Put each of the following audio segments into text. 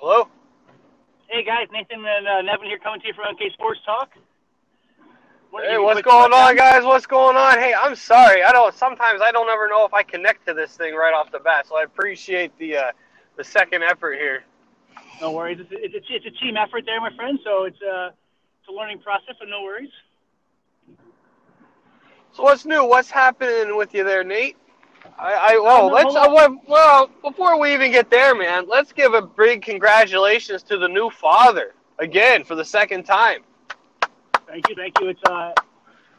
Hello? Hey guys, Nathan and uh, Nevin here coming to you from MK Sports Talk. To Hey, a what's going on, guys? What's going on? Hey, I'm sorry. I don't. Sometimes I don't ever know if I connect to this thing right off the bat. So I appreciate the uh, the second effort here. No worries. It's, it's, it's, it's a team effort there, my friend. So it's a it's a learning process, so no worries. So what's new? What's happening with you there, Nate? I, I well, let's uh, well, well, before we even get there, man, let's give a big congratulations to the new father again for the second time. Thank you, thank you. It's uh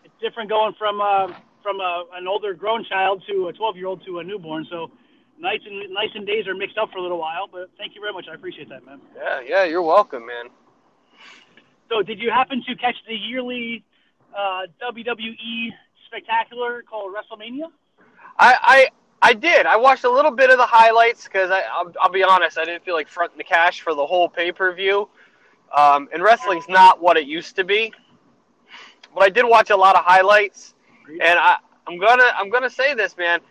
it's different going from uh, from a, an older grown child to a 12 year old to a newborn. So nights and nights and days are mixed up for a little while. But thank you very much. I appreciate that, man. Yeah, yeah, you're welcome, man. So did you happen to catch the yearly uh, WWE spectacular called WrestleMania? I, I, I did. I watched a little bit of the highlights because I'll, I'll be honest, I didn't feel like fronting the cash for the whole pay per view. Um, and wrestling's not what it used to be. But I did watch a lot of highlights, and I, I'm gonna, I'm gonna say this, man.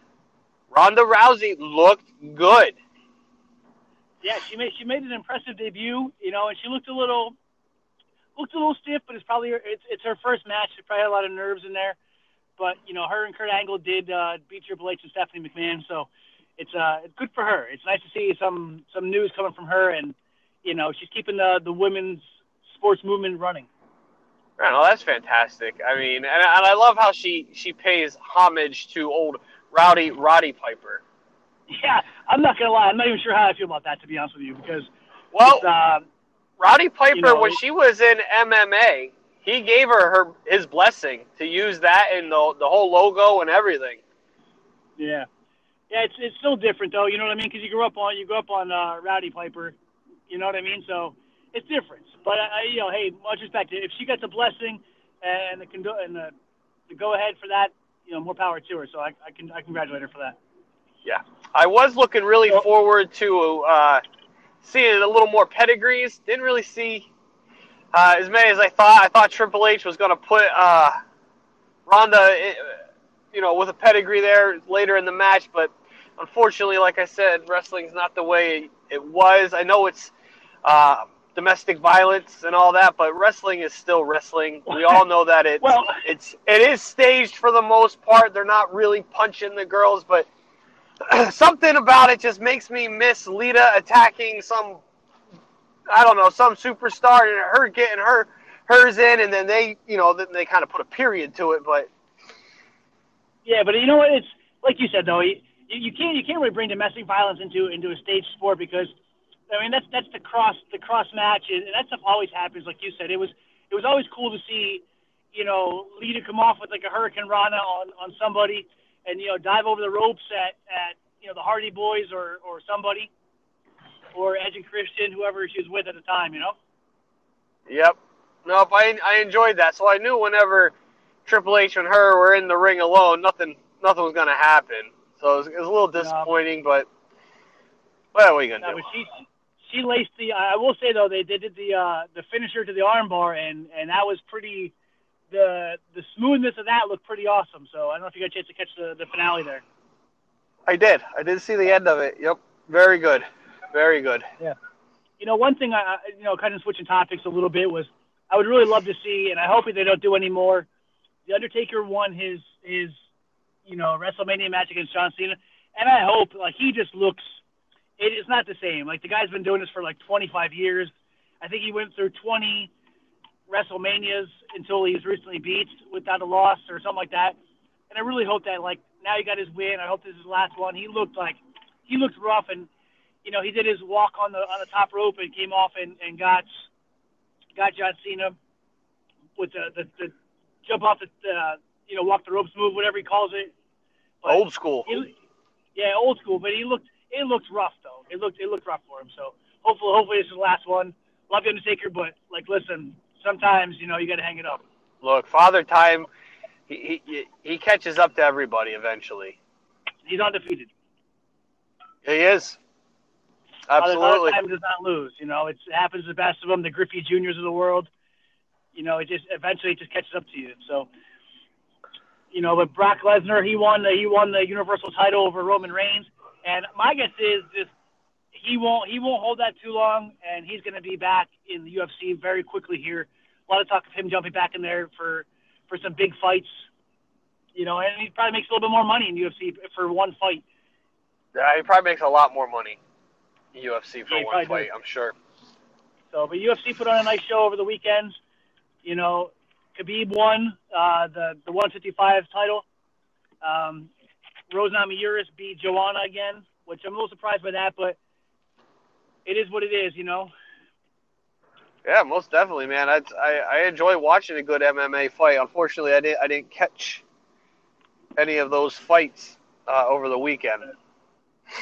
Ronda Rousey looked good. Yeah, she made she made an impressive debut, you know, and she looked a little looked a little stiff, but it's probably her, it's it's her first match. She probably had a lot of nerves in there, but you know, her and Kurt Angle did uh, beat Triple H and Stephanie McMahon, so it's uh it's good for her. It's nice to see some some news coming from her, and you know, she's keeping the the women's sports movement running. I know that's fantastic. I mean, and, and I love how she she pays homage to old Rowdy Roddy Piper. Yeah, I'm not gonna lie, I'm not even sure how I feel about that to be honest with you, because Well, uh, Roddy Piper, you know, when she was in MMA, he gave her her his blessing to use that in the the whole logo and everything. Yeah, yeah, it's it's still different though. You know what I mean? Because you grew up on you grew up on uh, Rowdy Piper. You know what I mean? So it's different. But I, I- you know, hey, much respect. If she gets a blessing and the condo- and the, the go ahead for that, you know, more power to her. So I, I can I congratulate her for that. Yeah, I was looking really Well- forward to uh, seeing a little more pedigrees. Didn't really see uh, as many as I thought. I thought Triple H was going to put uh, Ronda, eh, you know, with a pedigree there later in the match, but unfortunately, like I said, wrestling's not the way it was. I know it's uh, domestic violence and all that, but wrestling is still wrestling. We all know that it's Well- it's it is staged for the most part. They're not really punching the girls, but something about it just makes me miss Lita attacking some I don't know some superstar and her getting her hers in, and then they you know then they kind of put a period to it. But Yeah, but you know what? It's like you said though. You, you can't you can't really bring domestic violence into into a stage sport because I mean that's that's the cross the cross match and that stuff always happens. Like you said, it was it was always cool to see you know Lita come off with like a hurricanrana on on somebody and you know dive over the ropes at at you know the Hardy Boys or or somebody or Edge and Christian whoever she was with at the time. You know. Yep. Nope. I I enjoyed that. So I knew whenever Triple H and her were in the ring alone, nothing nothing was gonna happen. So it was, it was a little disappointing, but what are you gonna No, do? but she she laced the. I will say though, they, they did the uh, the finisher to the armbar, and and that was pretty. The the smoothness of that looked pretty awesome. So I don't know if you got a chance to catch the, the finale there. I did. I did see the end of it. Yep. Very good. Very good. Yeah. You know, one thing I you know, kind of switching topics a little bit was I would really love to see, and I hope they don't do any more. The Undertaker won his his you know WrestleMania match against John Cena, and I hope like he just looks. It is not the same. Like the guy's been doing this for like 25 years. I think he went through 20 WrestleManias until he was recently beat without a loss or something like that. And I really hope that like now he got his win. I hope this is his last one. He looked like he looked rough, and you know he did his walk on the on the top rope and came off and and got got John Cena with the the, the jump off the uh, you know walk the ropes move, whatever he calls it. But Old school. he, yeah, old school, but he looked it looked rough though. It looked it looked rough for him. So hopefully hopefully this is the last one. Love you, Undertaker, but like listen, sometimes you know you got to hang it up. Look, Father Time, he, he he catches up to everybody eventually. He's undefeated. He is. Father- Absolutely. Father Time does not lose. You know, it's, it happens to the best of them, the Griffey Juniors of the world. You know, it just eventually it just catches up to you. So, you know, but Brock Lesnar, he won the he won the Universal title over Roman Reigns, and my guess is this he won't he won't hold that too long, and he's going to be back in the UFC very quickly here. A lot of talk of him jumping back in there for for some big fights, you know, and he probably makes a little bit more money in UFC for one fight. Yeah, he probably makes a lot more money in UFC for Yeah, one fight. does. I'm sure. So, but UFC put on a nice show over the weekend. You know, Khabib won uh, the the 155 title. Um, Rose Namajunas beat Joanna again, which I'm a little surprised by that, but it is what it is, you know. Yeah, most definitely, man. I, I I enjoy watching a good MMA fight. Unfortunately, I didn't I didn't catch any of those fights uh, over the weekend.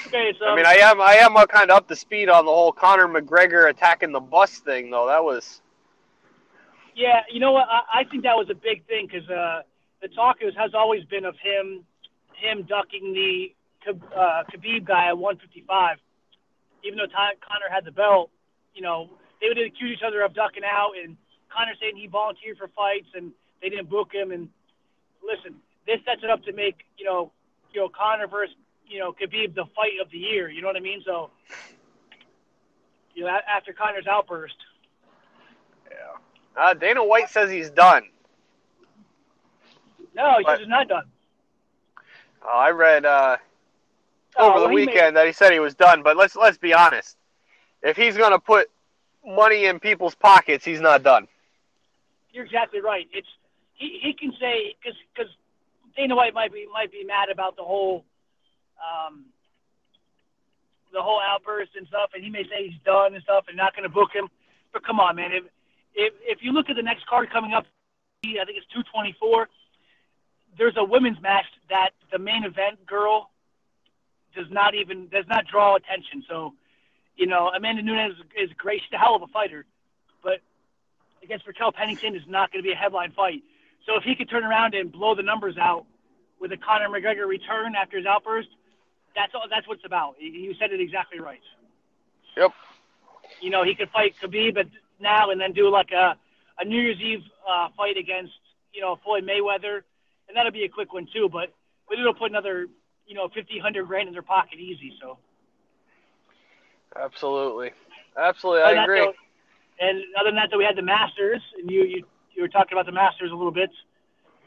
Okay, so I mean, I am I am kind of up to speed on the whole Conor McGregor attacking the bus thing, though. That was Yeah, you know what? I, I think that was a big thing because uh, the talk is, has always been of him, him ducking the uh, Khabib guy at 155. Even though Ty, Conor had the belt, you know, they would accuse each other of ducking out, and Conor saying he volunteered for fights and they didn't book him. And listen, this sets it up to make you know, you know, Conor versus you know Khabib the fight of the year. You know what I mean? So, you know, after Conor's outburst. yeah. Uh, Dana White says he's done. No, he But- says it's not done. Uh, I read uh, Oh, over the well, he made- weekend that he said he was done. But let's let's be honest. If he's gonna put money in people's pockets, he's not done. you're exactly right. It's he, he can say because because Dana White might be might be mad about the whole um, the whole outburst and stuff, and he may say he's done and stuff and not going to book him. But come on, man, if if if you look at the next card coming up, I think it's 224. There's a women's match that the main event girl does not even does not draw attention. So, you know, Amanda Nunes is great. She's a hell of a fighter, but against Raquel Pennington is not going to be a headline fight. So if he could turn around and blow the numbers out with a Conor McGregor return after his outburst, that's all. That's what it's about. You- said it exactly right. Yep. You know, he could fight Khabib but now and then do like a a New Year's Eve uh, fight against you know Floyd Mayweather, and that'll be a quick one too. But but it'll put another you know fifty hundred grand in their pocket easy. So. Absolutely, absolutely, I that, agree. though- and other than that, though, we had the Masters, and you you you were talking about the Masters a little bit.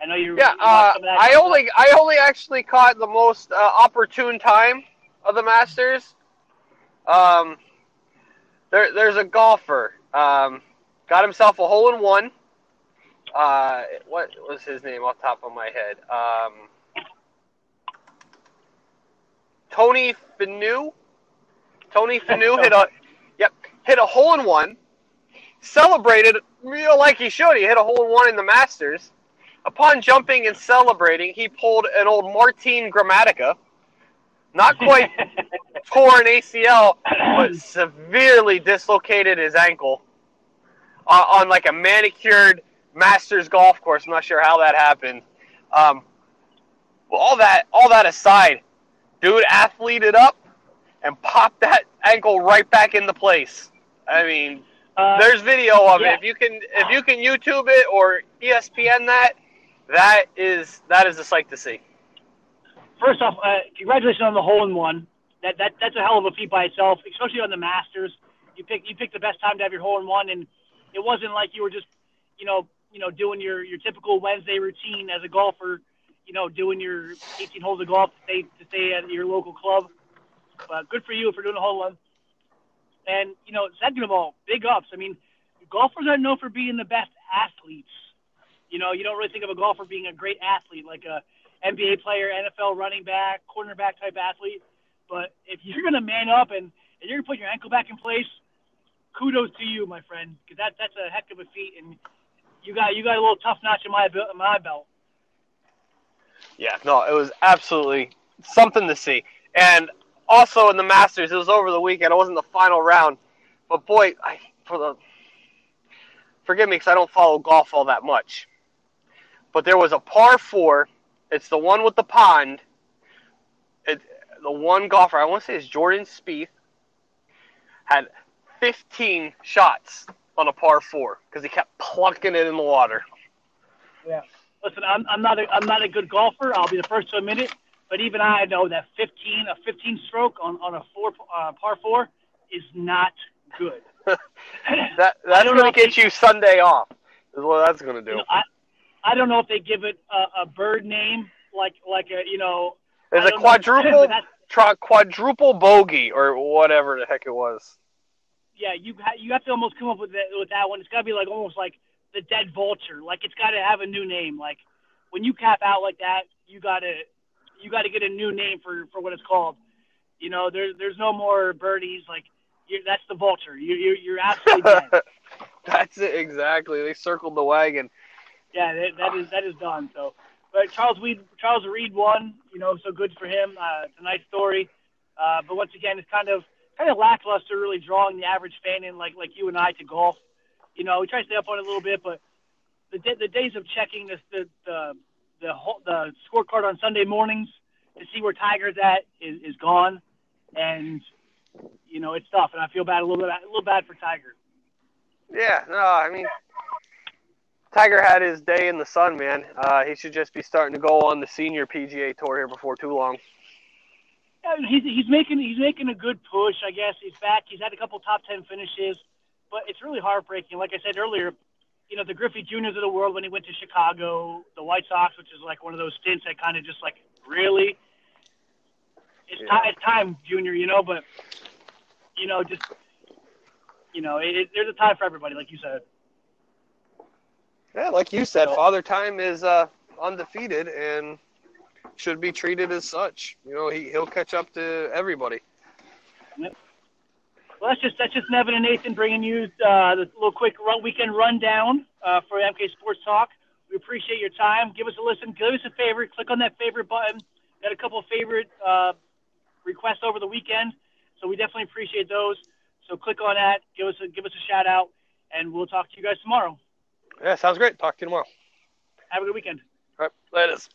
I know you. Yeah, you uh, some of that. I only I only actually caught the most uh, opportune time of the Masters. Um, there there's a golfer um, got himself a hole in one. Uh, what was his name off the top of my head? Um, Tony Finau. Tony Finau hit a yep hit a hole in one. Celebrated real like he should. He hit a hole in one in the Masters. Upon jumping and celebrating, he pulled an old Martin Gramatica. Not quite tore an ACL, but severely dislocated his ankle uh, on like a manicured Masters golf course. I'm not sure how that happened. Um, well, all that all that aside, dude athleted up and popped that ankle right back into place. I mean, Uh, there's video of yeah. it. If you can if you can YouTube it or ESPN that, that is that is a sight to see. first off, uh, congratulations on the hole in one. That that that's a hell of a feat by itself, especially on the Masters. You pick you picked the best time to have your hole in one, and it wasn't like you were just, you know, you know, doing your your typical Wednesday routine as a golfer. You know, doing your 18 holes of golf to stay to stay at your local club. But good for you for doing a hole in one. And you know, second of all, big ups. I mean, golfers are known for being the best athletes. You know, you don't really think of a golfer being a great athlete like a NBA player, NFL running back, cornerback type athlete. But if you're going to man up and, and you're going to put your ankle back in place, kudos to you, my friend, because that that's a heck of a feat, and you got you got a little tough notch in my in my belt. Yeah, no, it was absolutely something to see. And also in the Masters, it was over the weekend. It wasn't the final round, but boy, I for the forgive me because I don't follow golf all that much. But there was a par four. It's the one with the pond. It, the one golfer I want to say is Jordan Spieth had 15 shots on a par four because he kept plunking it in the water. Yeah. Listen, I'm I'm not a I'm not a good golfer. I'll be the first to admit it. But even I know that 15 a 15 stroke on on a four uh, par four is not good. that that's going to get you Sunday off. Is what that's going to do. You know, I I don't know if they give it a, a bird name like like a you know. There's a quadruple tra- quadruple bogey or whatever the heck it was. yeah, you ha- you have to almost come up with that with that one. It's got to be like almost like the dead vulture. Like it's got to have a new name. Like when you cap out like that, you got to you got to get a new name for for what it's called. You know, there's there's no more birdies. Like you're, that's the vulture. You you you're absolutely dead. that's it exactly. They circled the wagon. Yeah, that, that is that is done. So, but Charles Reed Charles Reed won. You know, so good for him. Uh, nice story. Uh, but once again, it's kind of kind of lackluster, really drawing the average fan in like like you and I to golf. You know, we try to stay up on it a little bit, but the the days of checking this the the the whole, the scorecard on Sunday mornings to see where Tiger's at is, is gone, and you know it's tough. And I feel bad a little bit a little bad for Tiger. Yeah, no, I mean, Tiger had his day in the sun, man. Uh, he should just be starting to go on the senior PGA tour here before too long. Yeah, he's he's making he's making a good push. I guess he's back. He's had a couple top ten finishes, but it's really heartbreaking. Like I said earlier, you know the Griffey Juniors of the world when he went to Chicago, the White Sox, which is like one of those stints that kind of just like really, it's Yeah. time it's time, Junior. You know, but you know just you know it, it, there's a time for everybody, like you said. Yeah, like you said, Father Time is uh, undefeated and should be treated as such. You know, he he'll catch up to everybody. Well, that's just that's just Nevin and Nathan bringing you uh, the little quick run, weekend rundown uh, for MK Sports Talk. We appreciate your time. Give us a listen. Give us a favorite. Click on that favorite button. Got a couple of favorite uh, requests over the weekend, so we definitely appreciate those. So click on that. Give us a give us a shout out, and we'll talk to you guys tomorrow. Yeah, sounds great. Talk to you tomorrow. Have a good weekend. All right, latest.